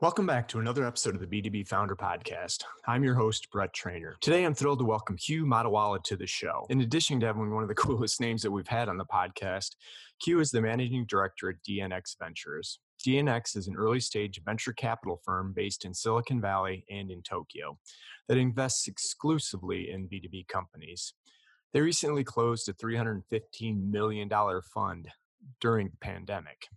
Welcome back to another episode of the B2B Founder Podcast. I'm your host, Brett Trainer. Today, I'm thrilled to welcome Q Motiwala to the show. In addition to having one of the coolest names that we've had on the podcast, Q is the managing director at DNX Ventures. DNX is an early stage venture capital firm based in Silicon Valley and in Tokyo that invests exclusively in B2B companies. They recently closed a $315 million fund during the pandemic.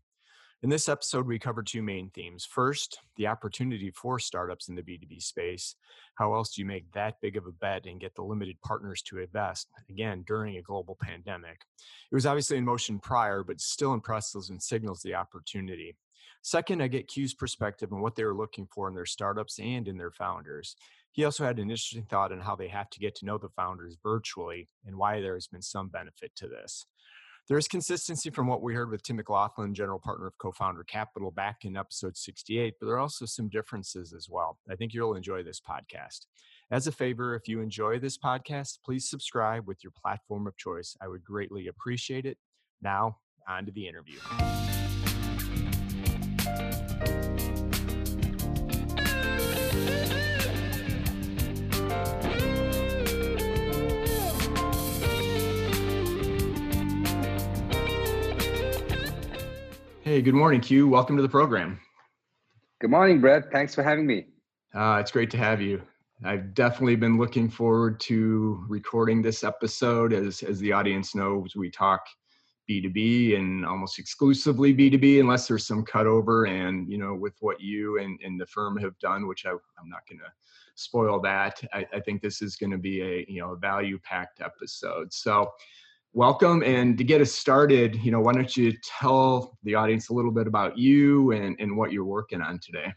In this episode, we cover two main themes. First, the opportunity for startups in the B2B space. How else do you make that big of a bet and get the limited partners to invest, again, during a global pandemic? It was obviously in motion prior, but still impresses and signals the opportunity. Second, I get Q's perspective on what they were looking for in their startups and in their founders. He also had an interesting thought on how they have to get to know the founders virtually and why there has been some benefit to this. There is consistency from what we heard with Tim McLaughlin, general partner of Co-Founder Capital, back in episode 68, but there are also some differences as well. I think you'll enjoy this podcast. As a favor, if you enjoy this podcast, please subscribe with your platform of choice. I would greatly appreciate it. Now, on to the interview. Hey, good morning, Q. Welcome to the program. Good morning, Brett. Thanks for having me. Uh, it's great to have you. I've definitely been looking forward to recording this episode. As as the audience knows, we talk B2B and almost exclusively B2B, unless there's some cutover. And you know, with what you and, and the firm have done, which I, I'm not going to spoil that. I, I think this is going to be a you know a value packed episode. So welcome. And to get us started, you know, why don't you tell the audience a little bit about you and, and what you're working on today?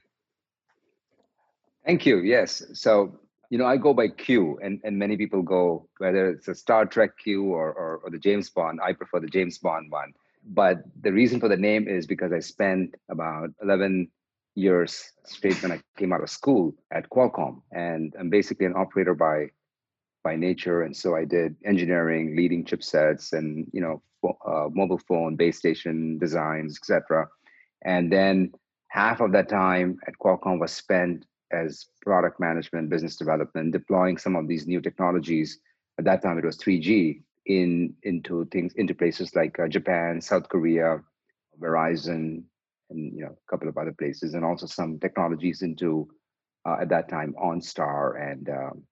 Thank you. Yes. So, you know, I go by Q, and, and many people go, whether it's a Star Trek Q or, or, or the James Bond, I prefer the James Bond one. But the reason for the name is because I spent about 11 years straight when I came out of school at Qualcomm. And I'm basically an operator by by nature, and so I did engineering, leading chipsets, and you know, uh, mobile phone, base station designs, etc. And then half of that time at Qualcomm was spent as product management, business development, deploying some of these new technologies. At that time, it was 3G in into things into places like uh, Japan, South Korea, Verizon, and you know a couple of other places, and also some technologies into uh, at that time OnStar and um,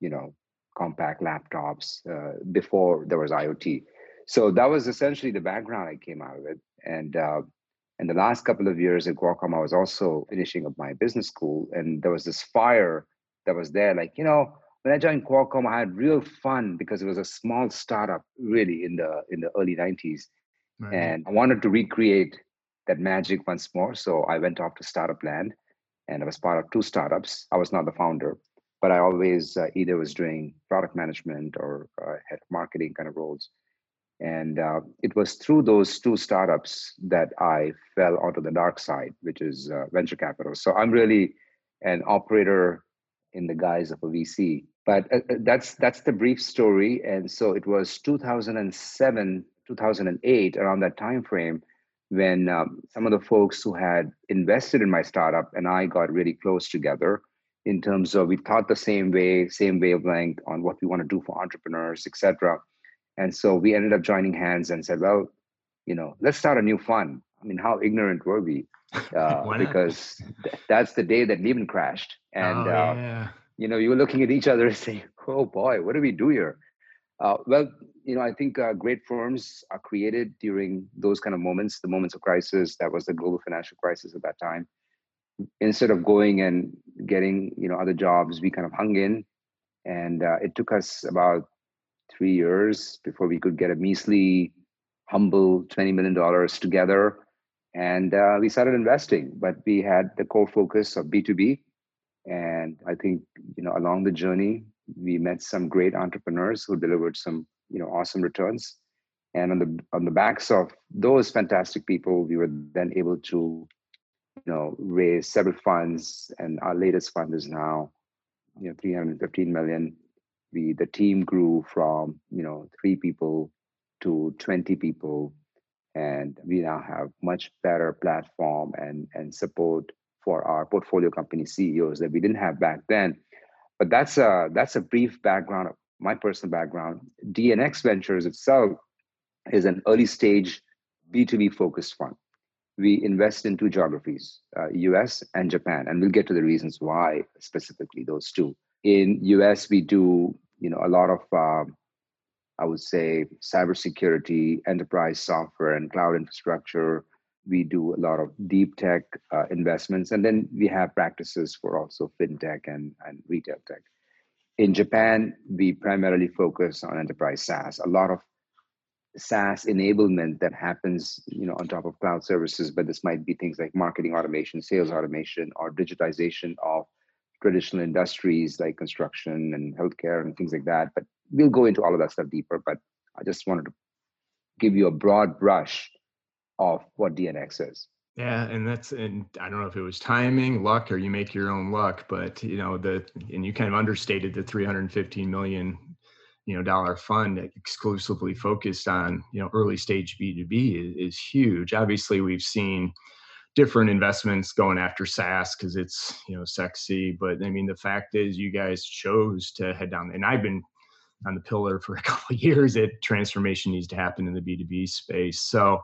you know compact laptops uh, before there was IoT. So that was essentially the background I came out of it. And uh, and the last couple of years at Qualcomm, I was also finishing up my business school, and there was this fire that was there. Like you know, when I joined Qualcomm, I had real fun because it was a small startup, really in the in the early '90s, right. and I wanted to recreate that magic once more. So I went off to startup land, and I was part of two startups. I was not the founder, but I always uh, either was doing product management or uh, head marketing kind of roles. And uh, it was through those two startups that I fell onto the dark side, which is uh, venture capital. So I'm really an operator in the guise of a VC. But uh, uh, that's that's the brief story. And so it was 2007, 2008, around that time frame, when um, some of the folks who had invested in my startup and I got really close together in terms of we thought the same way, same wavelength on what we want to do for entrepreneurs, etc. And so we ended up joining hands and said, well, you know, let's start a new fund. I mean, how ignorant were we? Uh, because th- that's the day that Lehman crashed, and oh, uh, yeah. you know, you were looking at each other and saying, "Oh boy, what do we do here?" Uh, well, you know, I think uh, great firms are created during those kind of moments, the moments of crisis. That was the global financial crisis at that time instead of going and getting you know other jobs we kind of hung in. And uh, it took us about three years before we could get a measly humble 20 million dollars together. And uh, we started investing but we had the core focus of b2b and i think you know along the journey we met some great entrepreneurs who delivered some you know awesome returns. And on the on the backs of those fantastic people we were then able to you know, raised several funds, and our latest fund is now, you know, 315 million. We the team grew from you know three people to 20 people, and we now have much better platform and and support for our portfolio company CEOs that we didn't have back then. But that's a that's a brief background of my personal background. DNX Ventures itself is an early stage B2B focused fund. We invest in two geographies, uh, US and Japan, and we'll get to the reasons why specifically those two. In US, we do you know a lot of um, I would say cybersecurity, enterprise software, and cloud infrastructure. We do a lot of deep tech uh, investments, and then we have practices for also fintech and, and retail tech. In Japan, we primarily focus on enterprise SaaS. A lot of SaaS enablement that happens, you know, on top of cloud services, but this might be things like marketing automation, sales automation, or digitization of traditional industries like construction and healthcare and things like that. But we'll go into all of that stuff deeper. But I just wanted to give you a broad brush of what DNX is. Yeah, and that's and I don't know if it was timing, luck, or you make your own luck, but you know the and you kind of understated the 315 million you know dollar fund exclusively focused on you know early stage B2B is, is huge. Obviously, we've seen different investments going after SaaS because it's you know sexy. But I mean, the fact is, you guys chose to head down, and I've been on the pillar for a couple of years that transformation needs to happen in the B2B space. So,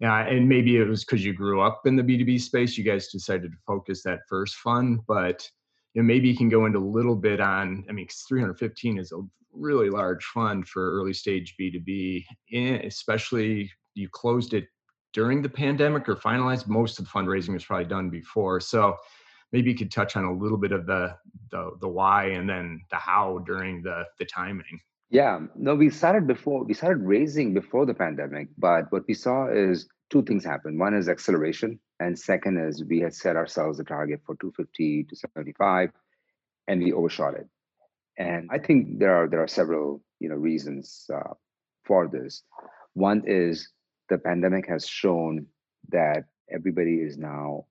yeah, and maybe it was because you grew up in the B2B space, you guys decided to focus that first fund, but you know, maybe you can go into a little bit on, I mean, 315 is a really large fund for early stage B2B, eh, especially you closed it during the pandemic or finalized most of the fundraising was probably done before. So maybe you could touch on a little bit of the the, the why and then the how during the the timing. Yeah no we started before we started raising before the pandemic but what we saw is two things happen. One is acceleration and second is we had set ourselves a target for 250 to 75 and we overshot it and i think there are there are several you know reasons uh, for this one is the pandemic has shown that everybody is now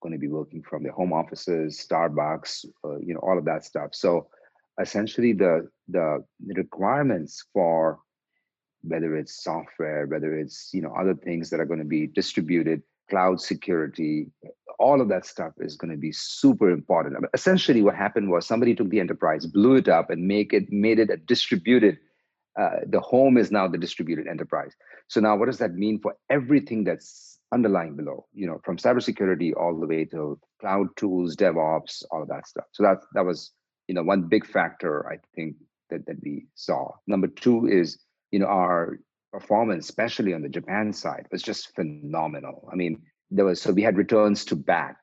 going to be working from their home offices, Starbucks, uh, you know, all of that stuff. So essentially, the the requirements for whether it's software, whether it's you know other things that are going to be distributed, cloud security, all of that stuff is going to be super important. Essentially, what happened was somebody took the enterprise, blew it up, and make it made it a distributed uh, the home is now the distributed enterprise. So now, what does that mean for everything that's underlying below? You know, from cybersecurity all the way to cloud tools, DevOps, all of that stuff. So that that was you know one big factor I think that that we saw. Number two is you know our performance, especially on the Japan side, was just phenomenal. I mean, there was so we had returns to back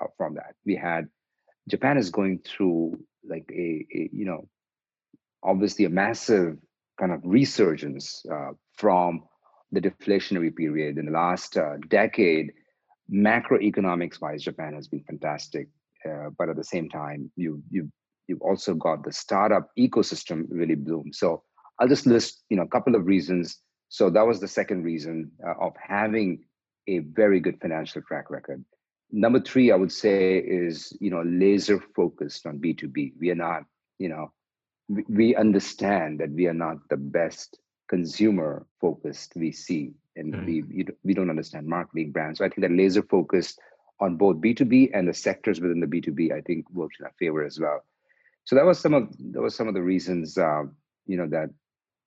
uh, from that. We had Japan is going through like a, a you know obviously a massive kind of resurgence uh, from the deflationary period in the last uh, decade. Macroeconomics wise, Japan has been fantastic, uh, but at the same time, you you you've also got the startup ecosystem really bloom. So I'll just list you know a couple of reasons. So that was the second reason uh, of having a very good financial track record. Number three, I would say, is you know laser focused on B two B. We are not you know we understand that we are not the best consumer focused VC and mm. we we don't understand marketing brands. So I think that laser focused on both B2B and the sectors within the B2B, I think works in our favor as well. So that was some of that was some of the reasons uh, you know that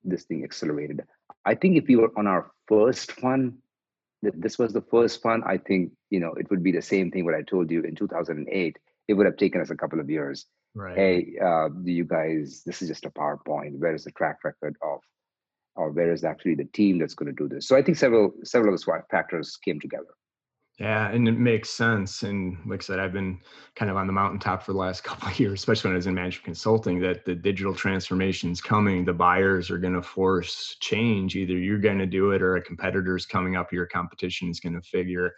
this thing accelerated. I think if we were on our first fund, this was the first fund, I think you know it would be the same thing what I told you in 2008. It would have taken us a couple of years. Right. hey uh, do you guys this is just a powerpoint. Where is the track record of or where is actually the team that's going to do this? So i think several several of those factors came together yeah, and it makes sense. And like I said, I've been kind of on the mountaintop for the last couple of years, especially when I was in management consulting, that the digital transformation is coming. The buyers are going to force change. Either you're going to do it or a competitor's coming up, your competition is going to figure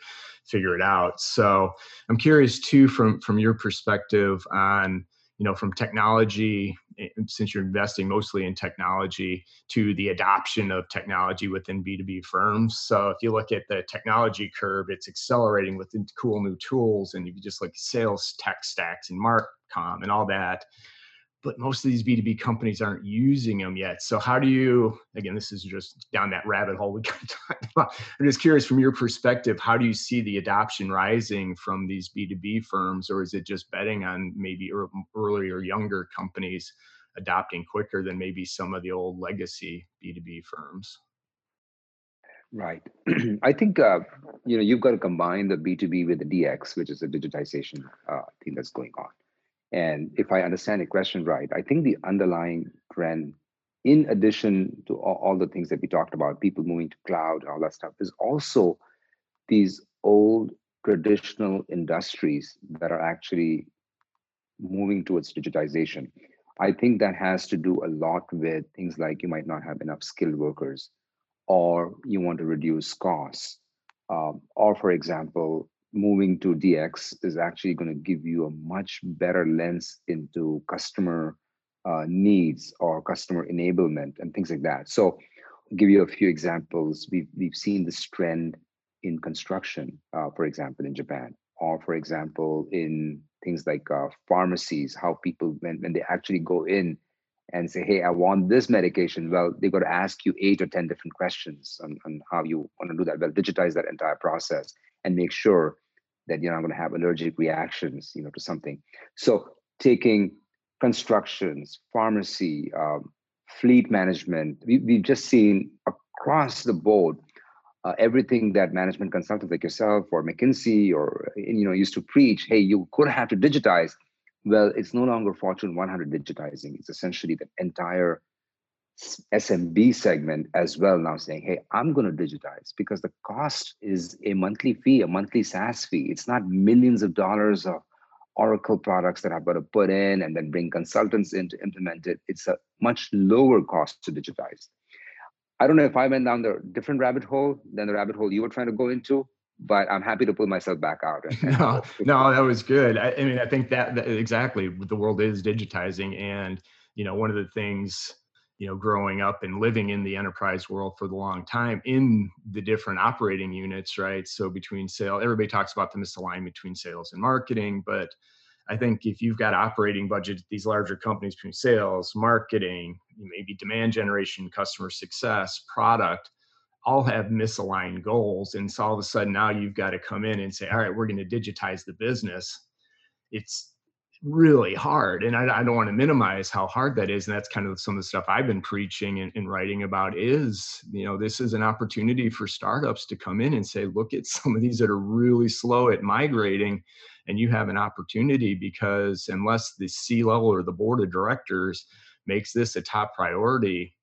figure it out. So I'm curious too, from from your perspective on you know from technology eh, since you're investing mostly in technology to the adoption of technology within b2b firms. So if you look at the technology curve it's accelerating with cool new tools and you just like sales tech stacks and marcom and all that but most of these B2B companies aren't using them yet. So how do you again this is just down that rabbit hole we got talked about. I'm just curious from your perspective, how do you see the adoption rising from these B2B firms or is it just betting on maybe earlier younger companies adopting quicker than maybe some of the old legacy B2B firms? Right. I think uh, you know you've got to combine the B2B with the DX, which is the digitization uh, thing that's going on. And if I understand the question right, I think the underlying trend, in addition to all, all the things that we talked about, people moving to cloud and all that stuff, is also these old traditional industries that are actually moving towards digitization. I think that has to do a lot with things like you might not have enough skilled workers, or you want to reduce costs, um, or for example, moving to DX is actually going to give you a much better lens into customer uh, needs or customer enablement and things like that. So, I'll give you a few examples. We've we've seen this trend in construction, uh, for example, in Japan, or for example, in things like uh, pharmacies. How people when when they actually go in and say, "Hey, I want this medication," well, they've got to ask you eight or ten different questions on, on how you want to do that. Well, digitize that entire process and make sure that you're not going to have allergic reactions, you know, to something. So taking constructions, pharmacy, um, fleet management, we, we've just seen across the board uh, everything that management consultants like yourself or McKinsey or you know used to preach. Hey, you could have to digitize. Well, it's no longer Fortune 100 digitizing. It's essentially the entire SMB segment as well now saying, hey, I'm going to digitize because the cost is a monthly fee, a monthly SaaS fee. It's not millions of dollars of Oracle products that I've got to put in and then bring consultants in to implement it. It's a much lower cost to digitize. I don't know if I went down the different rabbit hole than the rabbit hole you were trying to go into, but I'm happy to pull myself back out. No, no, that was good. I, I mean, I think that, that exactly the world is digitizing, and you know, one of the things you know growing up and living in the enterprise world for the long time in the different operating units right? So between sale everybody talks about the misalignment between sales and marketing but i think if you've got operating budget these larger companies between sales marketing maybe demand generation customer success product all have misaligned goals. And so all of a sudden now you've got to come in and say all right we're going to digitize the business. It's really hard and I, I, don't want to minimize how hard that is and that's kind of some of the stuff i've been preaching and, and, writing about is you know this is an opportunity for startups to come in and say look at some of these that are really slow at migrating and you have an opportunity because unless the c level or the board of directors makes this a top priority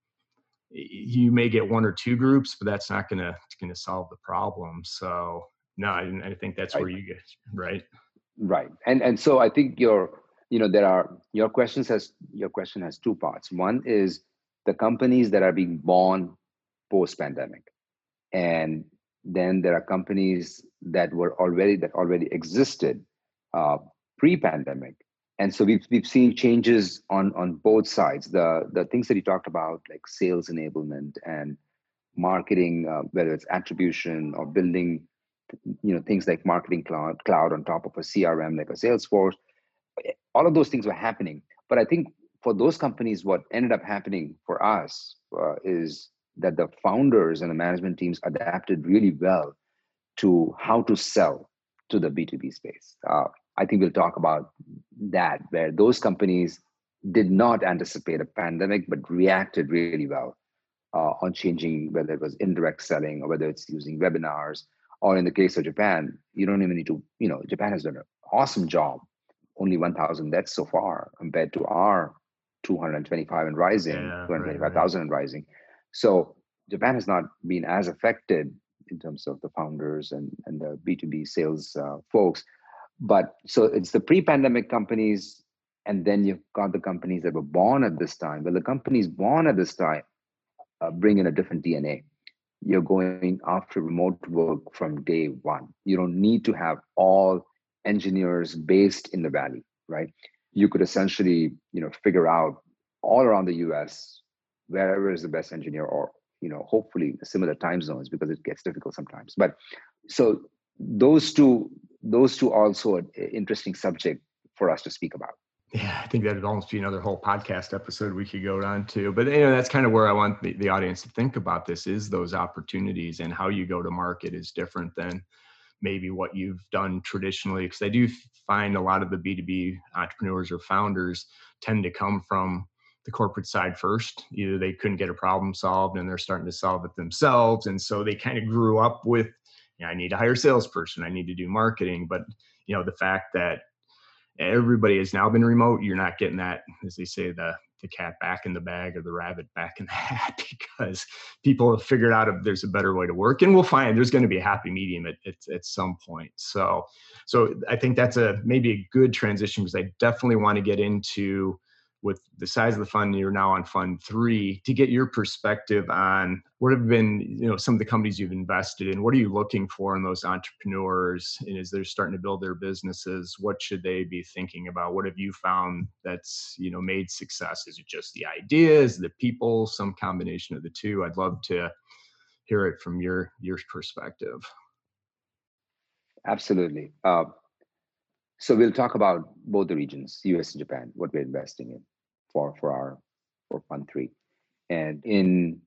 you may get one or two groups but that's not going to going to solve the problem. So no I, I think that's where you get right Right. And and so I think your you know there are your questions has your question has two parts. One is the companies that are being born post pandemic. And then there are companies that were already that already existed uh, pre-pandemic and so we've we've seen changes on on both sides the the things that you talked about like sales enablement and marketing uh, whether it's attribution or building you know things like marketing cloud cloud on top of a crm like a salesforce. All of those things were happening. But i think for those companies what ended up happening for us uh, is that the founders and the management teams adapted really well to how to sell to the b2b space. Uh, i think we'll talk about that where those companies did not anticipate a pandemic but reacted really well uh, on changing whether it was indirect selling or whether it's using webinars or in the case of Japan, you don't even need to, you know, Japan has done an awesome job. Only 1,000 deaths so far compared to our 225 and rising, yeah, 225,000 right, right. and rising. So Japan has not been as affected in terms of the founders and, and the B2B sales uh, folks. But so it's the pre pandemic companies, and then you've got the companies that were born at this time. Well, the companies born at this time uh, bring in a different DNA you're going after remote work from day one. You don't need to have all engineers based in the valley, right? You could essentially, you know, figure out all around the US wherever is the best engineer or you know hopefully similar time zones because it gets difficult sometimes but so those two those two also interesting subject for us to speak about Yeah, I think that'd almost be another whole podcast episode we could go on to. But you know, that's kind of where I want the, the audience to think about this is those opportunities and how you go to market is different than maybe what you've done traditionally. Because I do find a lot of the B2B entrepreneurs or founders tend to come from the corporate side first. Either they couldn't get a problem solved and they're starting to solve it themselves. And so they kind of grew up with, you know, I need to hire a salesperson, I need to do marketing. But you know, the fact that everybody has now been remote you're not getting that as they say the the cat back in the bag or the rabbit back in the hat because people have figured out if there's a better way to work and we'll find there's going to be a happy medium at, at, at some point. So so i think that's a maybe a good transition because i definitely want to get into with the size of the fund you're now on fund three to get your perspective on what have been you know some of the companies you've invested in what are you looking for in those entrepreneurs and as they're starting to build their businesses what should they be thinking about? What have you found that's you know made success? Is it just the ideas the people some combination of the two? I'd love to hear it from your your perspective. Absolutely. Uh, so we'll talk about both the regions us and japan what we're investing in for for our for Fund Three, and in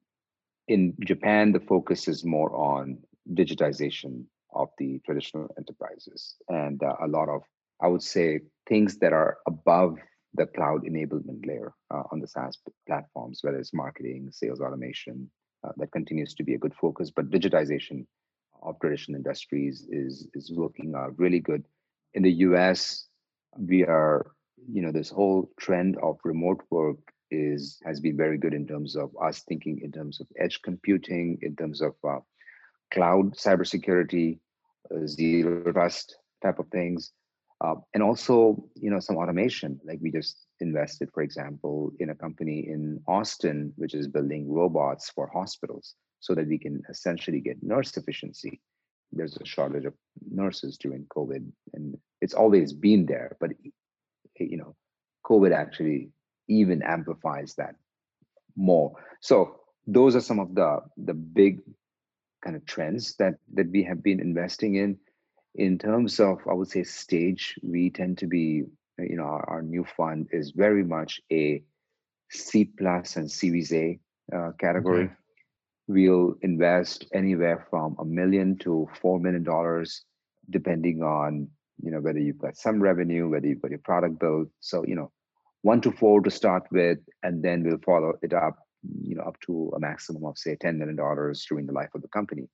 in Japan, the focus is more on digitization of the traditional enterprises and uh, a lot of I would say things that are above the cloud enablement layer uh, on the SaaS platforms, whether it's marketing, sales automation, uh, that continues to be a good focus. But digitization of traditional industries is is looking uh, really good. In the U.S., we are you know this whole trend of remote work is has been very good in terms of us thinking in terms of edge computing in terms of uh, cloud cybersecurity uh, zero trust type of things uh, and also you know some automation. Like we just invested for example in a company in austin which is building robots for hospitals so that we can essentially get nurse efficiency. There's a shortage of nurses during covid and it's always been there but you know, COVID actually even amplifies that more. So those are some of the the big kind of trends that that we have been investing in. In terms of, I would say, stage, we tend to be, you know, our, our new fund is very much a seed plus and Series A uh, category. Okay. We'll invest anywhere from a million to four million dollars, depending on you know whether you've got some revenue whether you've got your product built. So you know one to four to start with and then we'll follow it up you know up to a maximum of say 10 million dollars during the life of the company.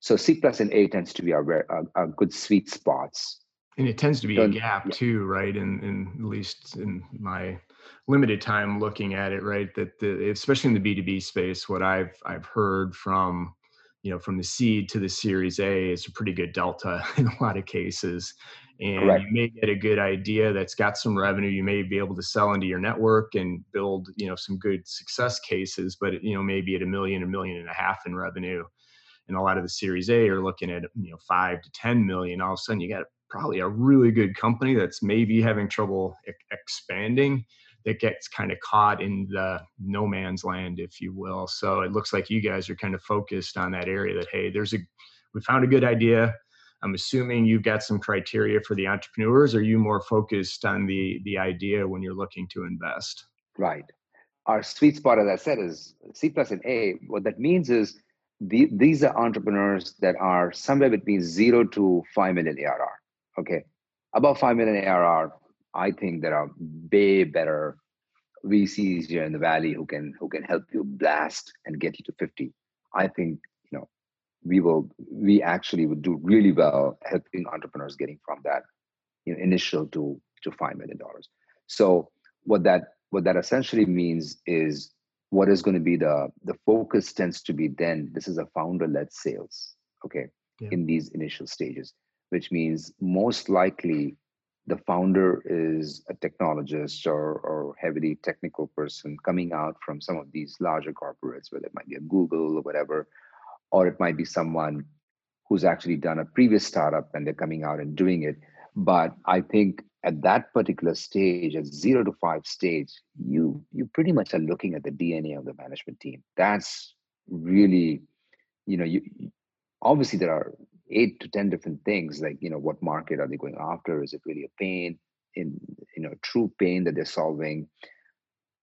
So seed plus and a tends to be our, our, our good sweet spots. And it tends to be Don't, a gap yeah. too right? In, in at least in my limited time looking at it right? That the especially in the b2b space what i've i've heard from you know from the seed to the series a is a pretty good delta in a lot of cases. And Correct. you may get a good idea that's got some revenue you may be able to sell into your network and build you know some good success cases but you know maybe at a million a million and a half in revenue. And a lot of the series a are looking at you know five to ten million. All of a sudden you got probably a really good company that's maybe having trouble e- expanding that gets kind of caught in the no man's land if you will so it looks like you guys are kind of focused on that area that hey there's a we found a good idea I'm assuming you've got some criteria for the entrepreneurs. Are you more focused on the the idea when you're looking to invest? Right. Our sweet spot, as I said, is seed plus and A. What that means is the, these are entrepreneurs that are somewhere between zero to five million ARR. Okay, above five million ARR, I think there are way better VCs here in the valley who can who can help you blast and get you to 50. I think you know we will we actually would do really well helping entrepreneurs getting from that you know, initial to to five million dollars. So what that what that essentially means is what is going to be the the focus tends to be then this is a founder led sales okay yeah. in these initial stages which means most likely the founder is a technologist or, or heavily technical person coming out from some of these larger corporates whether it might be a google or whatever or it might be someone who's actually done a previous startup and they're coming out and doing it. But I think at that particular stage, at zero to five stage, you you pretty much are looking at the DNA of the management team. That's really, you know, you obviously there are eight to ten different things like you know what market are they going after? Is it really a pain in you know true pain that they're solving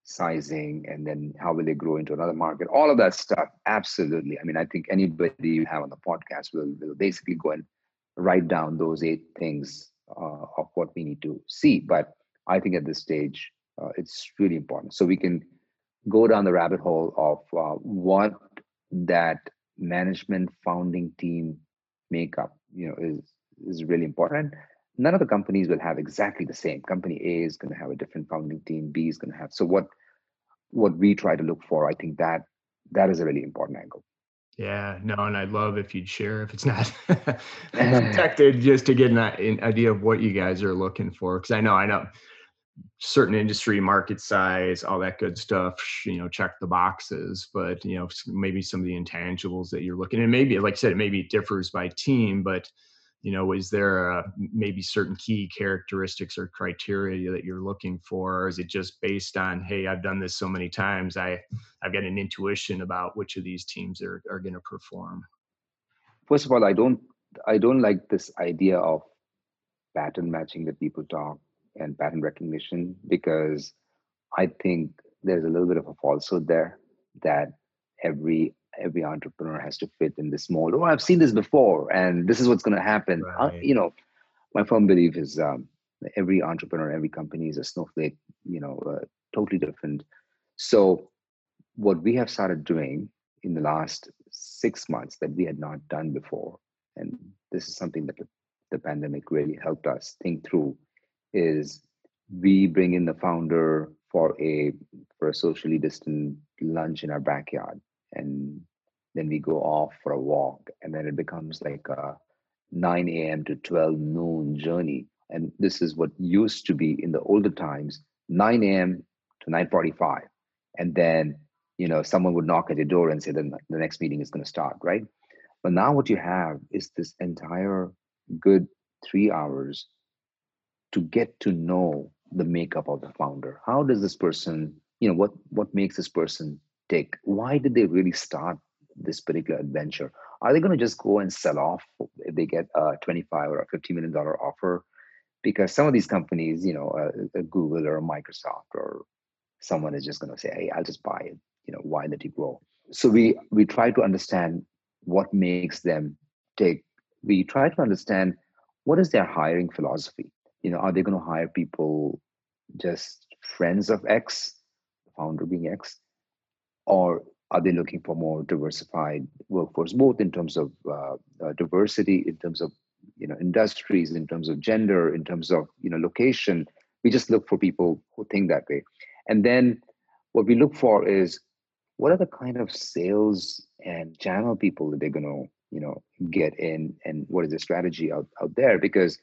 sizing and then how will they grow into another market? All of that stuff absolutely. I mean i think anybody you have on the podcast will, will basically go and write down those eight things uh, of what we need to see. But i think at this stage uh, it's really important. So we can go down the rabbit hole of uh, what that management founding team makeup you know is is really important. None of the companies will have exactly the same. Company a is going to have a different founding team. B is going to have so what what we try to look for i think that that is a really important angle. Yeah no and i'd love if you'd share if it's not protected just to get an, an idea of what you guys are looking for because i know i know certain industry market size all that good stuff you know check the boxes but you know maybe some of the intangibles that you're looking and maybe like i said it maybe differs by team but you know is there a, maybe certain key characteristics or criteria that you're looking for? Or is it just based on hey i've done this so many times i i've got an intuition about which of these teams are, are going to perform first of all i don't i don't like this idea of pattern matching that people talk and pattern recognition because i think there's a little bit of a falsehood there that every every entrepreneur has to fit in this mold. Oh, I've seen this before, and this is what's going to happen. Uh, right. Uh, you know, my firm belief is um, every entrepreneur, every company is a snowflake. You know, uh, totally different. So, what we have started doing in the last six months that we had not done before, and this is something that the, the pandemic really helped us think through, is we bring in the founder for a for a socially distant lunch in our backyard. And then we go off for a walk and then it becomes like a 9 a.m to 12 noon journey. And this is what used to be in the older times 9 a.m to 9.45 and then you know someone would knock at your door and say that the next meeting is going to start right? But now what you have is this entire good three hours to get to know the makeup of the founder? How does this person you know what what makes this person tick? Why did they really start this particular adventure? Are they going to just go and sell off if they get a 25 or a 50 million dollar offer? Because some of these companies you know a, a google or a microsoft or someone is just going to say hey i'll just buy it you know why let it grow? So we we try to understand what makes them tick. We try to understand what is their hiring philosophy you know are they going to hire people just friends of x founder being x or are they looking for more diversified workforce both in terms of uh, uh, diversity in terms of you know industries in terms of gender in terms of you know location? We just look for people who think that way. And then what we look for is what are the kind of sales and channel people that they're going to you know get in and what is the strategy out, out there? Because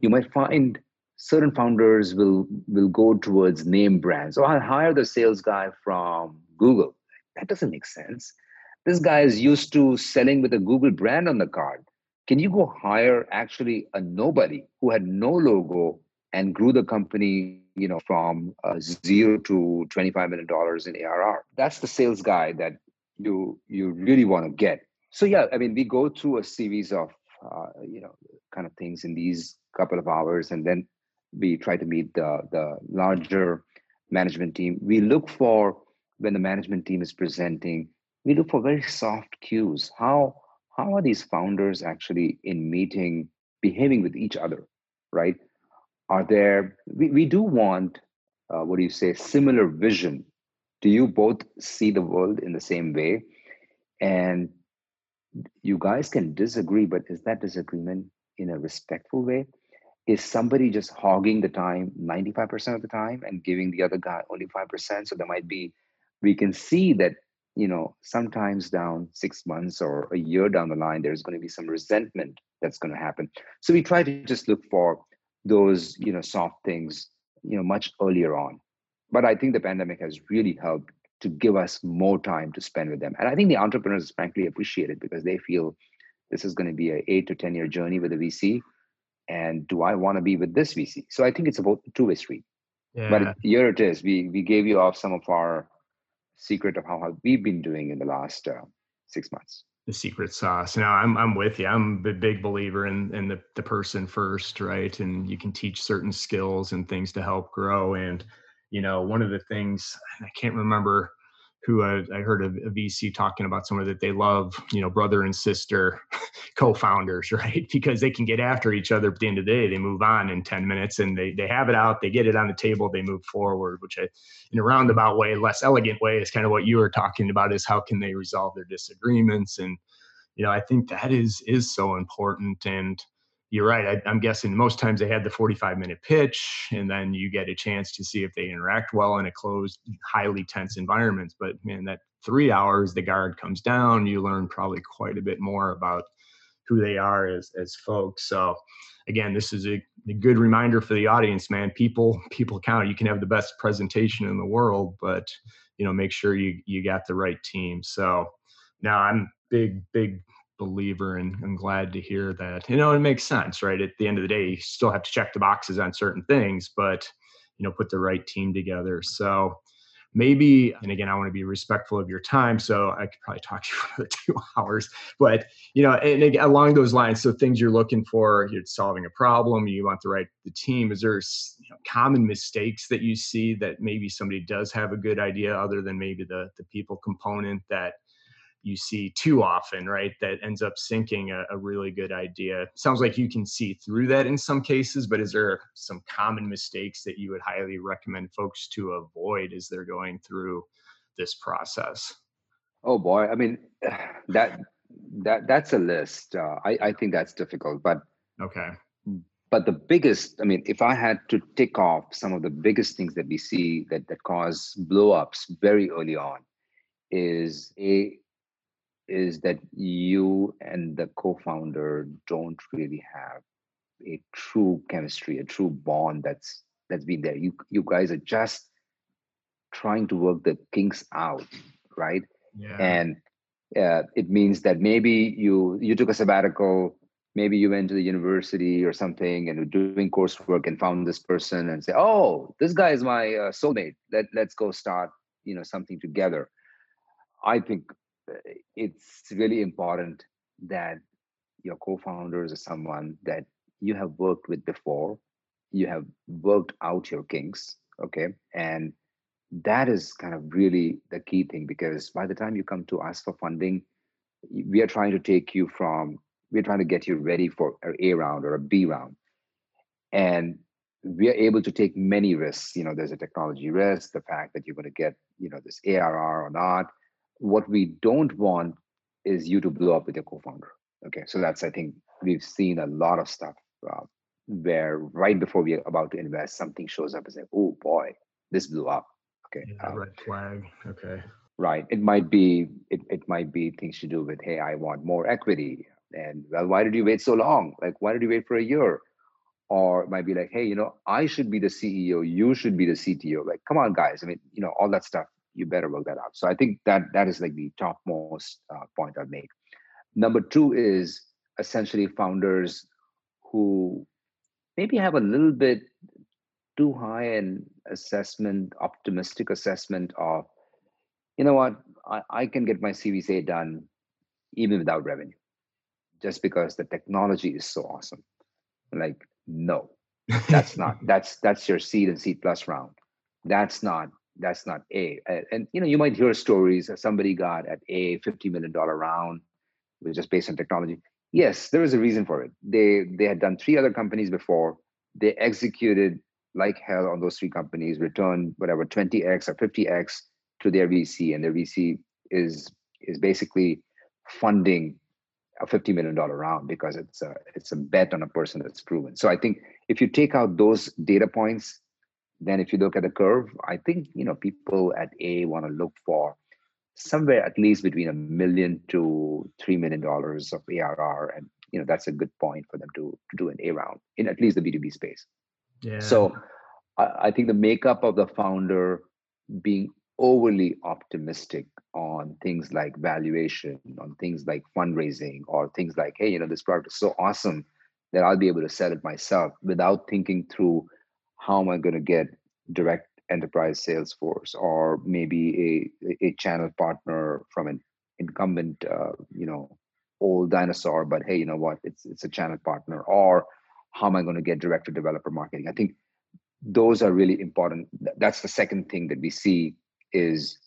you might find certain founders will will go towards name brands so i'll hire the sales guy from google that doesn't make sense. This guy is used to selling with a Google brand on the card. Can you go hire actually a nobody who had no logo and grew the company, you know, from uh, zero to twenty-five million dollars in ARR? That's the sales guy that you you really want to get. So yeah, I mean, we go through a series of uh, you know kind of things in these couple of hours, and then we try to meet the the larger management team. We look for when the management team is presenting, we look for very soft cues. How how are these founders actually in meeting behaving with each other, right? Are there we, we do want uh, what do you say similar vision? Do you both see the world in the same way? And you guys can disagree, but is that disagreement in a respectful way? Is somebody just hogging the time 95% of the time and giving the other guy only 5%? So there might be we can see that you know sometimes down six months or a year down the line there's going to be some resentment that's going to happen so we try to just look for those you know soft things you know much earlier on but i think the pandemic has really helped to give us more time to spend with them and i think the entrepreneurs frankly appreciate it because they feel this is going to be a 8 to 10 year journey with a vc and do i want to be with this vc so i think it's about two way street yeah. but here it is we we gave you off some of our secret of how we've been doing in the last uh, six months. the secret sauce. Now I'm I'm with you. I'm a big believer in in the the person first, right? And you can teach certain skills and things to help grow. And you know, one of the things I can't remember who I, I heard a, a, VC talking about somewhere that they love, you know, brother and sister co-founders, right? Because they can get after each other. At the end of the day, they move on in 10 minutes and they, they have it out, they get it on the table, they move forward, which I, in a roundabout way, less elegant way is kind of what you were talking about is how can they resolve their disagreements. And, you know, I think that is, is so important. And, you're right. I, am guessing most times they had the 45 minute pitch, and then you get a chance to see if they interact well in a closed, highly tense environment. But man, that three hours, the guard comes down. You learn probably quite a bit more about who they are as as folks. So, again, this is a, a good reminder for the audience, man. People people count. You can have the best presentation in the world, but you know, make sure you you got the right team. So now I'm big big believer and I'm glad to hear that. You know, it makes sense, right? At the end of the day, you still have to check the boxes on certain things, but you know, put the right team together. So maybe, and again, I want to be respectful of your time, so I could probably talk to you for two hours. But you know, and again, along those lines, so things you're looking for, you're solving a problem, you want the right the team. Is there you know, common mistakes that you see that maybe somebody does have a good idea, other than maybe the the people component that you see too often, right? That ends up sinking a, a, really good idea. Sounds like you can see through that in some cases, but is there some common mistakes that you would highly recommend folks to avoid as they're going through this process? Oh boy, I mean that that that's a list. Uh, I I think that's difficult, but okay. But the biggest, I mean, if I had to tick off some of the biggest things that we see that that cause blowups very early on, is a is that you and the co-founder don't really have a true chemistry, a true bond that's that's been there. You you guys are just trying to work the kinks out, right? Yeah. And uh, it means that maybe you you took a sabbatical, maybe you went to the university or something and were doing coursework and found this person and say, "Oh, this guy is my uh, soulmate. Let let's go start you know something together." I think it's really important that your co-founders are someone that you have worked with before you have worked out your kinks okay? And that is kind of really the key thing because by the time you come to us for funding we are trying to take you from we're trying to get you ready for an a round or a b round. And we are able to take many risks. You know there's a technology risk the fact that you're going to get you know this arr or not what we don't want is you to blow up with your co-founder. Okay so that's i think we've seen a lot of stuff uh, where right before we're about to invest something shows up and say oh boy this blew up. Okay yeah, um, red flag okay. right it might be it, it might be things to do with hey i want more equity and well why did you wait so long? Like why did you wait for a year? Or it might be like hey you know i should be the ceo you should be the cto like come on guys i mean you know all that stuff you better work that out. So I think that that is like the topmost uh, point I'd make. Number two is essentially founders who maybe have a little bit too high an assessment, optimistic assessment of, you know what, I, I can get my Series A done even without revenue, just because the technology is so awesome. Like, no, that's not. That's that's your seed and seed plus round. That's not that's not A. And, you know, you might hear stories somebody got at A $50 million round, which is based on technology. Yes, there is a reason for it. They they had done three other companies before. They executed like hell on those three companies, returned whatever 20x or 50x to their VC, and their VC is is basically funding a $50 million round because it's a it's a bet on a person that's proven. So I think if you take out those data points then if you look at the curve, I think you know people at A want to look for somewhere at least between a million to three million dollars of ARR, and you know that's a good point for them to, to do an A round in at least the B2B space. Yeah. So I, I think the makeup of the founder being overly optimistic on things like valuation, on things like fundraising, or things like, hey, you know, this product is so awesome that I'll be able to sell it myself without thinking through how am I going to get direct enterprise sales force or maybe a, a channel partner from an incumbent, uh, you know, old dinosaur, but hey, you know what? It's it's a channel partner. Or how am I going to get direct to developer marketing? I think those are really important. That's the second thing that we see is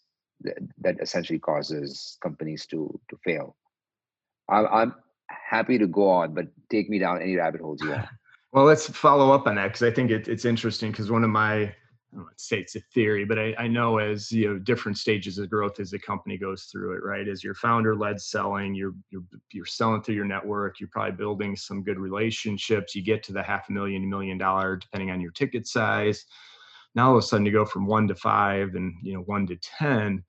that, that essentially causes companies to to fail. I'm, I'm happy to go on, but take me down any rabbit holes you want. Well, let's follow up on that because I think it, it's interesting because one of my I don't say it's a theory, but I, I know as you know different stages of growth as the company goes through it, right? As your founder led selling, you're you're you're selling through your network, you're probably building some good relationships. You get to the half a million, million dollar, depending on your ticket size. Now all of a sudden you go from one to five and you know one to ten.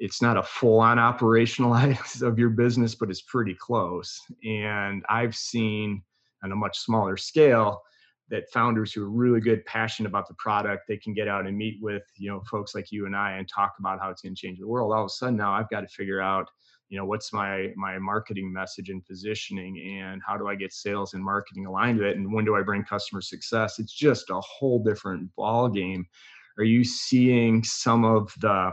It's not a full on operationalize of your business, but it's pretty close. And I've seen on a much smaller scale that founders who are really good, passionate about the product, they can get out and meet with, you know, folks like you and I and talk about how it's going to change the world. All of a sudden now I've got to figure out, you know, what's my my marketing message and positioning and how do I get sales and marketing aligned with it and when do I bring customer success? It's just a whole different ball game. Are you seeing some of the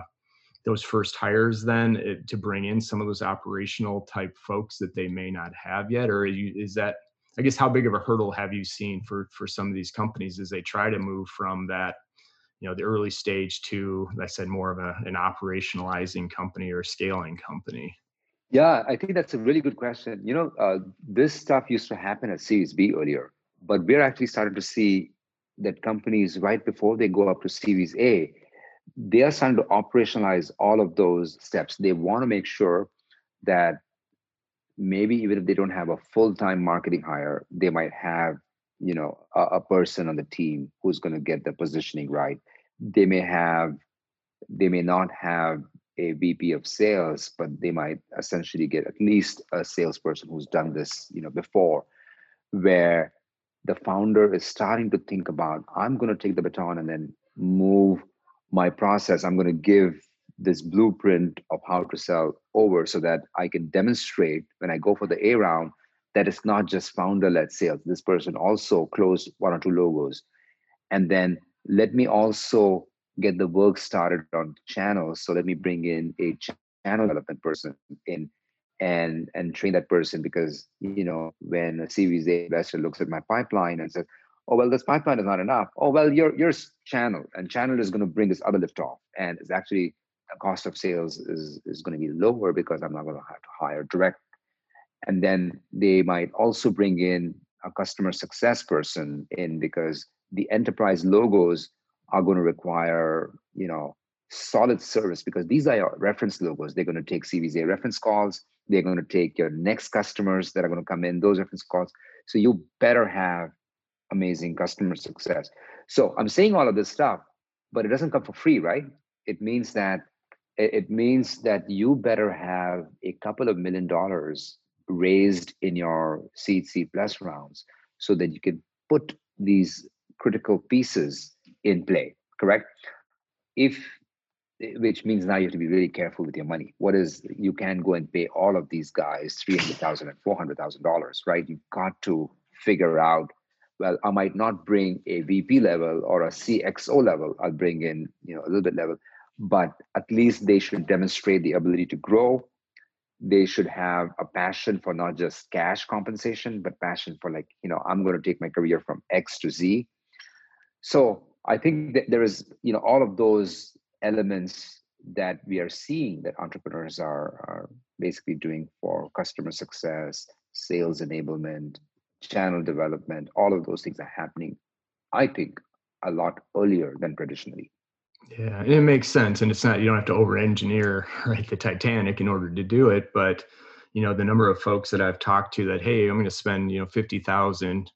those first hires then eh, to bring in some of those operational type folks that they may not have yet or you, is that I guess how big of a hurdle have you seen for for some of these companies as they try to move from that, you know, the early stage to, I said, more of a, an operationalizing company or scaling company? Yeah, I think that's a really good question. You know, uh, this stuff used to happen at Series B earlier, but we're actually starting to see that companies right before they go up to Series A, they are starting to operationalize all of those steps. They want to make sure that maybe even if they don't have a full-time marketing hire they might have you know a, a person on the team who's going to get the positioning right. They may have they may not have a vp of sales but they might essentially get at least a salesperson who's done this you know before where the founder is starting to think about i'm going to take the baton and then move my process. I'm going to give this blueprint of how to sell over so that I can demonstrate when I go for the A round that it's not just founder led sales. This person also closed one or two logos. And then let me also get the work started on channels. So let me bring in a channel development person in and and train that person because you know when a series A investor looks at my pipeline and says, oh well this pipeline is not enough oh well your your channel and channel is going to bring this other lift off and it's actually the cost of sales is, is going to be lower because I'm not going to have to hire direct. And then they might also bring in a customer success person in because the enterprise logos are going to require, you know, solid service because these are reference logos. They're going to take Series A reference calls. They're going to take your next customers that are going to come in, those reference calls. So you better have amazing customer success. So I'm saying all of this stuff, but it doesn't come for free, right? It means that it means that you better have a couple of million dollars raised in your seed C plus rounds so that you can put these critical pieces in play, correct? If which means now you have to be really careful with your money. What is you can go and pay all of these guys three hundred thousand and four hundred thousand dollars, right? You've got to figure out. Well, I might not bring a VP level or a CXO level. I'll bring in you know a little bit level, but at least they should demonstrate the ability to grow. They should have a passion for not just cash compensation but passion for like you know i'm going to take my career from x to z. So i think that there is you know all of those elements that we are seeing that entrepreneurs are are basically doing for customer success sales enablement channel development all of those things are happening i think a lot earlier than traditionally yeah, it makes sense, and it's not you don't have to over-engineer right the Titanic in order to do it. But you know, the number of folks that I've talked to that hey, I'm going to spend you know fifty thousand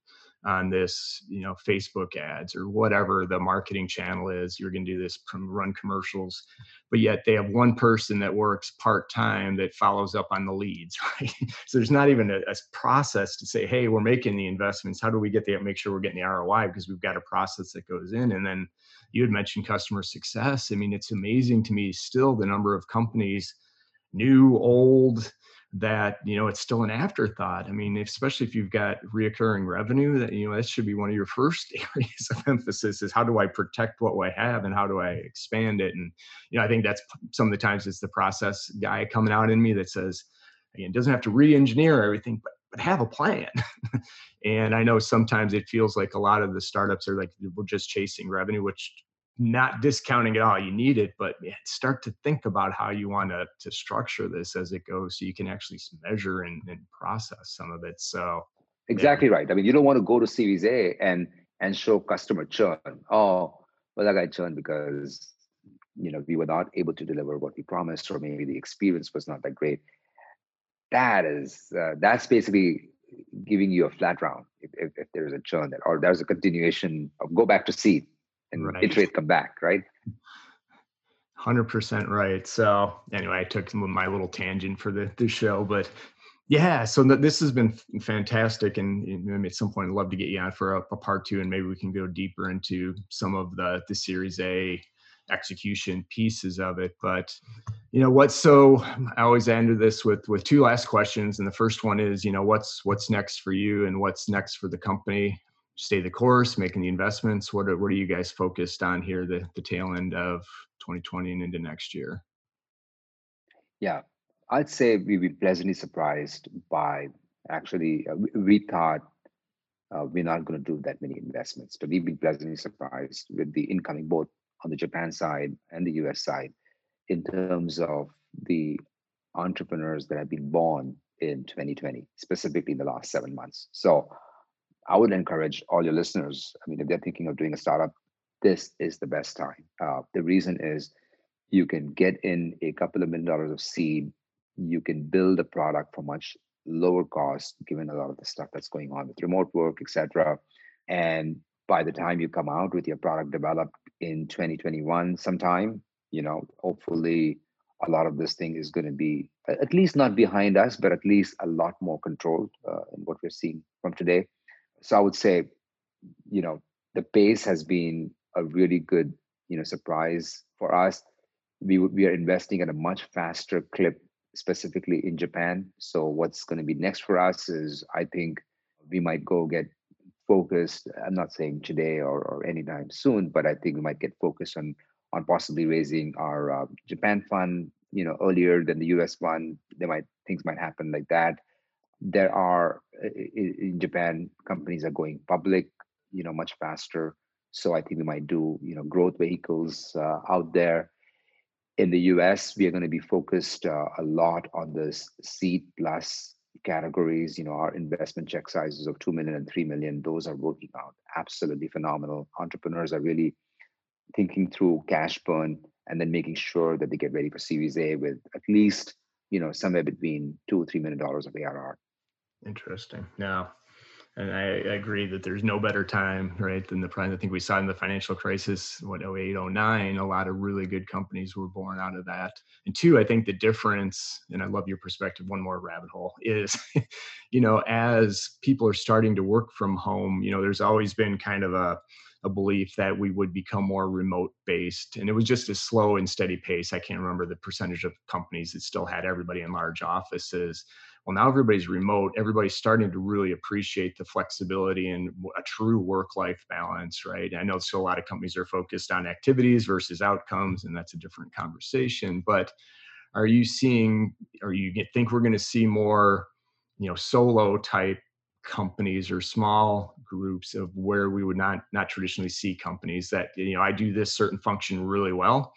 on this, you know, Facebook ads or whatever the marketing channel is. You're going to do this run commercials, but yet they have one person that works part time that follows up on the leads, right? so there's not even a, a, process to say, hey, we're making the investments. How do we get the make sure we're getting the ROI? Because we've got a process that goes in, and then you had mentioned customer success. I mean, it's amazing to me still the number of companies, new, old, that you know it's still an afterthought i mean especially if you've got reoccurring revenue that you know that should be one of your first areas of emphasis is how do i protect what i have and how do i expand it and you know i think that's some of the times it's the process guy coming out in me that says again doesn't have to re-engineer everything but but have a plan. And i know sometimes it feels like a lot of the startups are like we're just chasing revenue which not discounting at all you need it but start to think about how you want to, to structure this as it goes so you can actually measure and, and process some of it. So exactly yeah. right. I mean you don't want to go to series a and and show customer churn. Oh well that guy churned because you know we were not able to deliver what we promised or maybe the experience was not that great that is uh, that's basically giving you a flat round if, if, if there's a churn that, or there's a continuation of go back to seed and right. iterate come back, right? 100% right. So anyway, I took my little tangent for the, the show, but yeah, so this has been fantastic. And maybe at some point I'd love to get you on for a, a, part two, and maybe we can go deeper into some of the, the series A execution pieces of it. But you know, what's so I always end this with, with two last questions. And the first one is, you know, what's, what's next for you and what's next for the company? stay the course, making the investments? What are, what are you guys focused on here, the, the tail end of 2020 and into next year? Yeah, I'd say we've been pleasantly surprised by actually, uh, we, thought uh, we're not going to do that many investments, but we've been pleasantly surprised with the incoming, both on the Japan side and the US side, in terms of the entrepreneurs that have been born in 2020, specifically in the last seven months. So I would encourage all your listeners. I mean, if they're thinking of doing a startup, this is the best time. Uh, the reason is you can get in a couple of million dollars of seed. You can build a product for much lower cost, given a lot of the stuff that's going on with remote work, etc. And by the time you come out with your product developed in 2021, sometime, you know, hopefully a lot of this thing is going to be at least not behind us, but at least a lot more controlled uh, in what we're seeing from today so I would say, you know, the pace has been a really good, you know, surprise for us. We we are investing at a much faster clip, specifically in Japan. So what's going to be next for us is, I think, we might go get focused. I'm not saying today or, or anytime soon, but I think we might get focused on on possibly raising our uh, Japan fund, you know, earlier than the U.S. fund. There might things might happen like that there are in Japan companies are going public, you know, much faster. So I think we might do you know growth vehicles uh, out there. In the U.S., we are going to be focused uh, a lot on this seed plus categories. You know, our investment check sizes of two million and three million; those are working out absolutely phenomenal. Entrepreneurs are really thinking through cash burn and then making sure that they get ready for Series A with at least you know somewhere between two or three million dollars of ARR. Interesting. No, and I, I, agree that there's no better time, right, than the price. I think we saw in the financial crisis, what 08, 09, a lot of really good companies were born out of that. And two, I think the difference, and I love your perspective, one more rabbit hole is, you know, as people are starting to work from home, you know, there's always been kind of a a belief that we would become more remote based. And it was just a slow and steady pace. I can't remember the percentage of companies that still had everybody in large offices well now everybody's remote everybody's starting to really appreciate the flexibility and a true work life balance right? I know so a lot of companies are focused on activities versus outcomes and that's a different conversation but are you seeing or you think we're going to see more you know solo type companies or small groups of where we would not not traditionally see companies that you know i do this certain function really well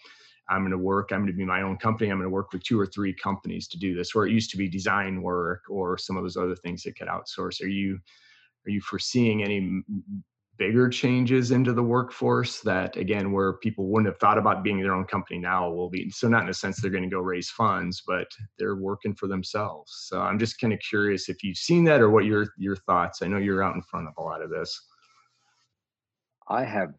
I'm going to work, I'm going to be my own company. I'm going to work with two or three companies to do this, where it used to be design work or some of those other things that could outsource. Are you, are you foreseeing any bigger changes into the workforce that again, where people wouldn't have thought about being their own company now will be, so not in a sense they're going to go raise funds, but they're working for themselves. So I'm just kind of curious if you've seen that or what your, your thoughts. I know you're out in front of a lot of this. I have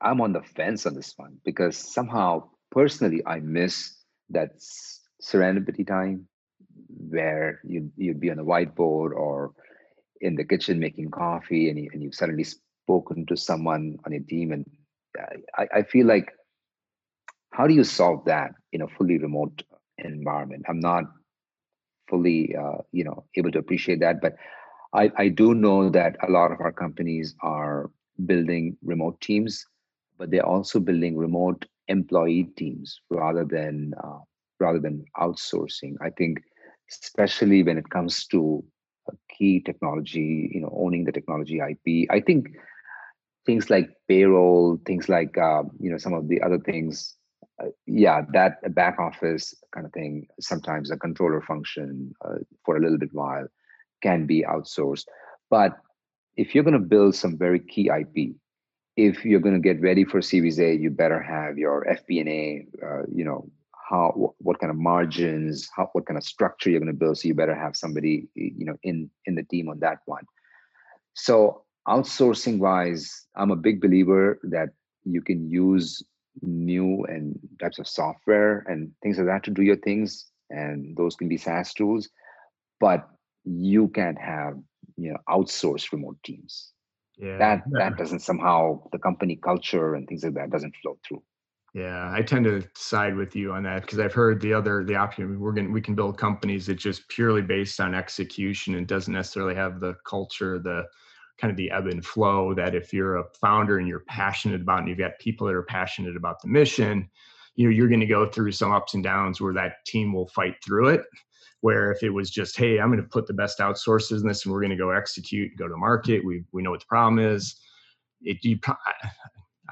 I'm on the fence on this one because somehow personally I miss that serendipity time where you you'd be on a whiteboard or in the kitchen making coffee and, you, and you've suddenly spoken to someone on your team and I, I feel like how do you solve that in a fully remote environment? I'm not fully uh, you know able to appreciate that but I, I do know that a lot of our companies are building remote teams but they're also building remote employee teams rather than uh, rather than outsourcing i think especially when it comes to key technology you know owning the technology ip i think things like payroll things like uh, you know some of the other things uh, yeah, that back office kind of thing, sometimes a controller function uh, for a little bit while can be outsourced. But if you're going to build some very key IP, if you're going to get ready for Series A, you better have your FP&A, uh, you know, how what kind of margins, how what kind of structure you're going to build. So you better have somebody, you know, in in the team on that one. So outsourcing wise, I'm a big believer that you can use new and types of software and things like that to do your things and those can be saas tools but you can't have you know outsource remote teams. Yeah. That that doesn't somehow the company culture and things like that doesn't flow through. Yeah i tend to side with you on that because i've heard the other the option we're going we can build companies that just purely based on execution and doesn't necessarily have the culture the kind of the ebb and flow that if you're a founder and you're passionate about and you've got people that are passionate about the mission you know you're going to go through some ups and downs where that team will fight through it where if it was just hey i'm going to put the best outsources in this and we're going to go execute go to market we we know what the problem is it you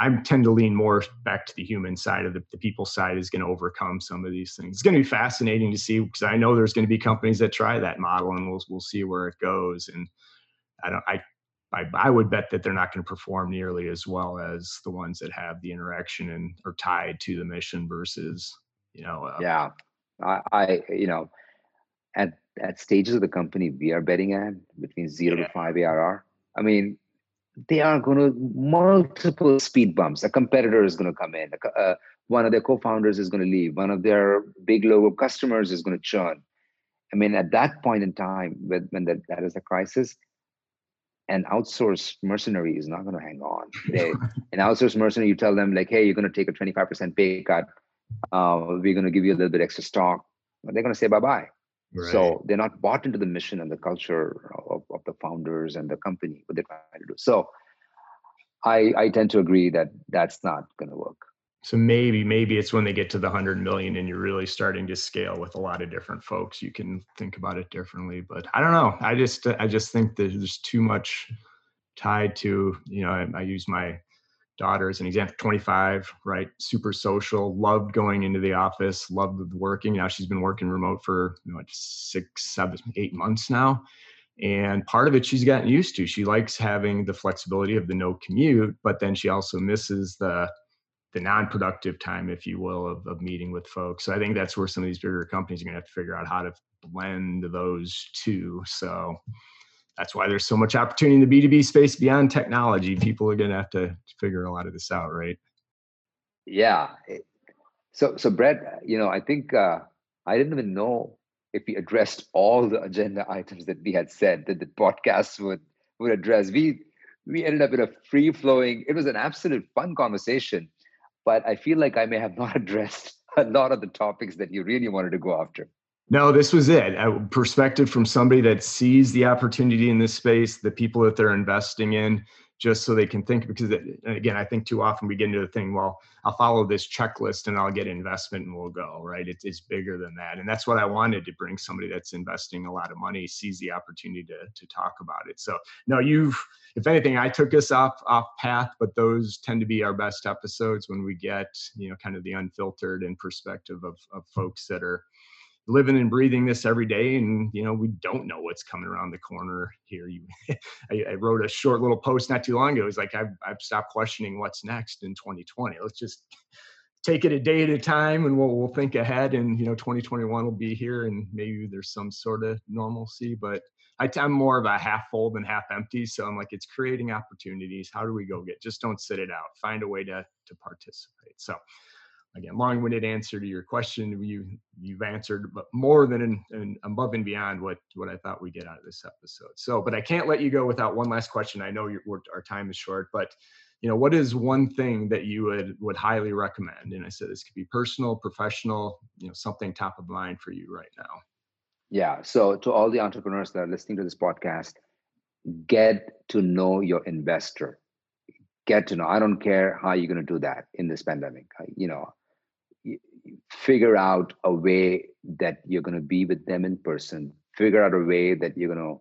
I tend to lean more back to the human side of the, the people side is going to overcome some of these things. It's going to be fascinating to see because I know there's going to be companies that try that model and we'll we'll see where it goes. And I don't I I, I would bet that they're not going to perform nearly as well as the ones that have the interaction and are tied to the mission versus, you know. Uh, yeah, I, I, you know, at at stages of the company we are betting at between zero yeah. to five ARR. I mean, they are going to multiple speed bumps. A competitor is going to come in. Uh, one of their co-founders is going to leave. One of their big logo customers is going to churn. I mean, at that point in time, when, when that, that is a crisis, an outsourced mercenary is not going to hang on. They, an outsourced mercenary, you tell them like, hey, you're going to take a 25% pay cut. Uh, we're going to give you a little bit extra stock. They're going to say bye-bye. Right. So they're not bought into the mission and the culture of, of the founders and the company, what they're trying to do. So I, I tend to agree that that's not going to work. So maybe, maybe it's when they get to the hundred million and you're really starting to scale with a lot of different folks. You can think about it differently. But I don't know. I just, I just think that there's too much tied to, you know, I, I use my daughter as an example 25 right super social loved going into the office loved working now she's been working remote for you know, six seven eight months now and part of it she's gotten used to she likes having the flexibility of the no commute but then she also misses the the non-productive time, if you will, of, of meeting with folks. So I think that's where some of these bigger companies are going to have to figure out how to blend those two. So that's why there's so much opportunity in the B2B space beyond technology. People are going to have to figure a lot of this out, right? Yeah. So, so Brett, you know, I think uh, I didn't even know if we addressed all the agenda items that we had said that the podcast would would address. We we ended up in a free flowing. It was an absolute fun conversation but I feel like I may have not addressed a lot of the topics that you really wanted to go after. No, this was it. A perspective from somebody that sees the opportunity in this space, the people that they're investing in, just so they can think because again i think too often we get into the thing well i'll follow this checklist and i'll get investment and we'll go right? It's, it's bigger than that. And that's what i wanted to bring somebody that's investing a lot of money sees the opportunity to, to talk about it. So no you've if anything i took us off off path but those tend to be our best episodes when we get you know kind of the unfiltered and perspective of, of folks that are living and breathing this every day and you know we don't know what's coming around the corner here. You I, I, wrote a short little post not too long ago. It was like I've, I've stopped questioning what's next in 2020 let's just take it a day at a time and we'll, we'll think ahead and you know 2021 will be here and maybe there's some sort of normalcy. But I, i'm more of a half full than half empty so i'm like it's creating opportunities. How do we go get just don't sit it out. Find a way to to participate. So again long-winded answer to your question you you've answered but more than in above and beyond what what i thought we'd get out of this episode so but i can't let you go without one last question i know our time is short but you know what is one thing that you would would highly recommend and i said this could be personal professional you know something top of mind for you right now Yeah. So to all the entrepreneurs that are listening to this podcast, get to know your investor. Get to know. I don't care how you're going to do that in this pandemic. You know, figure out a way that you're going to be with them in person. Figure out a way that you're going to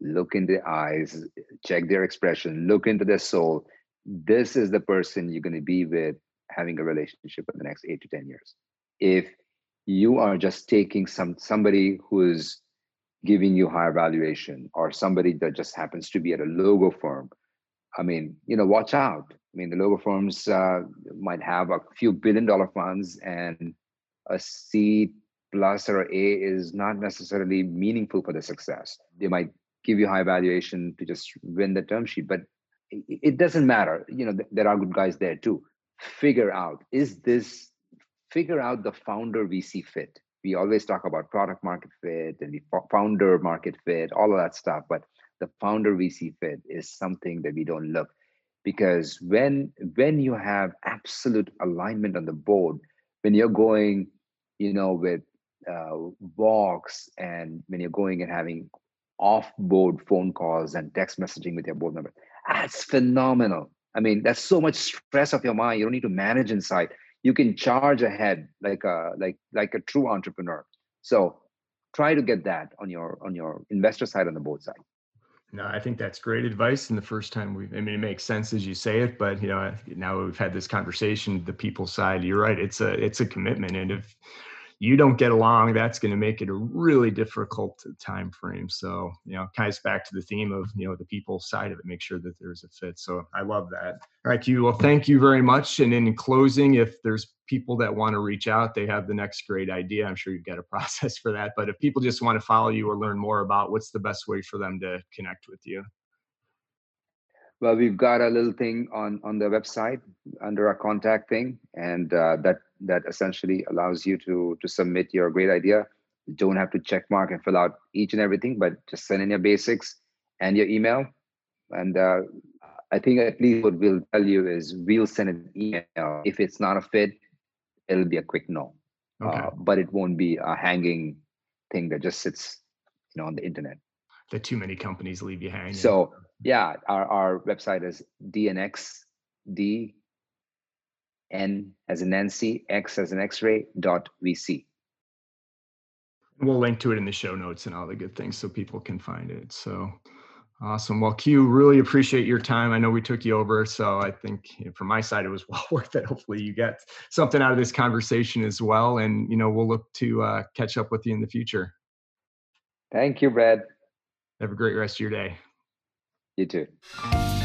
look in the eyes, check their expression, look into their soul. This is the person you're going to be with having a relationship for the next eight to 10 years. If you are just taking some somebody who's giving you higher valuation or somebody that just happens to be at a logo firm, I mean, you know, watch out. Mean, the logo firms uh, might have a few billion dollar funds and a seed plus or A is not necessarily meaningful for the success. They might give you high valuation to just win the term sheet but it doesn't matter. You know there are good guys there too. Figure out is this figure out the founder vc fit. We always talk about product market fit and the founder market fit all of that stuff but the founder vc fit is something that we don't look because when when you have absolute alignment on the board when you're going you know with uh, walks and when you're going and having off board phone calls and text messaging with your board member. That's phenomenal. I mean, that's so much stress of your mind. You don't need to manage inside. You can charge ahead like a like like a true entrepreneur. So try to get that on your on your investor side on the board side. No, I think that's great advice. And the first time we, I mean, it makes sense as you say it, but you know, now we've had this conversation, the people side, you're right. It's a, it's a commitment. And if you don't get along, that's going to make it a really difficult time frame. So, you know, of back to the theme of, you know, the people side of it, make sure that there's a fit. So I love that. All right, Q. Well, thank you very much. And in closing, if there's people that want to reach out, they have the next great idea. I'm sure you've got a process for that. But if people just want to follow you or learn more about what's the best way for them to connect with you? Well, we've got a little thing on on the website under our contact thing, and uh, that that essentially allows you to to submit your great idea. You don't have to check mark and fill out each and everything, but just send in your basics and your email. And uh, I think at least what we'll tell you is we'll send an email. If it's not a fit, it'll be a quick no. Okay. Uh, but it won't be a hanging thing that just sits, you know, on the internet. That too many companies leave you hanging. So yeah, our, our website is dnxd N as in Nancy, X as an X-ray dot VC. We'll link to it in the show notes and all the good things so people can find it. So awesome. Well, Q, really appreciate your time. I know we took you over, so I think you know, from my side it was well worth it. Hopefully, you get something out of this conversation as well, and you know we'll look to uh, catch up with you in the future. Thank you, Brad. Have a great rest of your day. You too.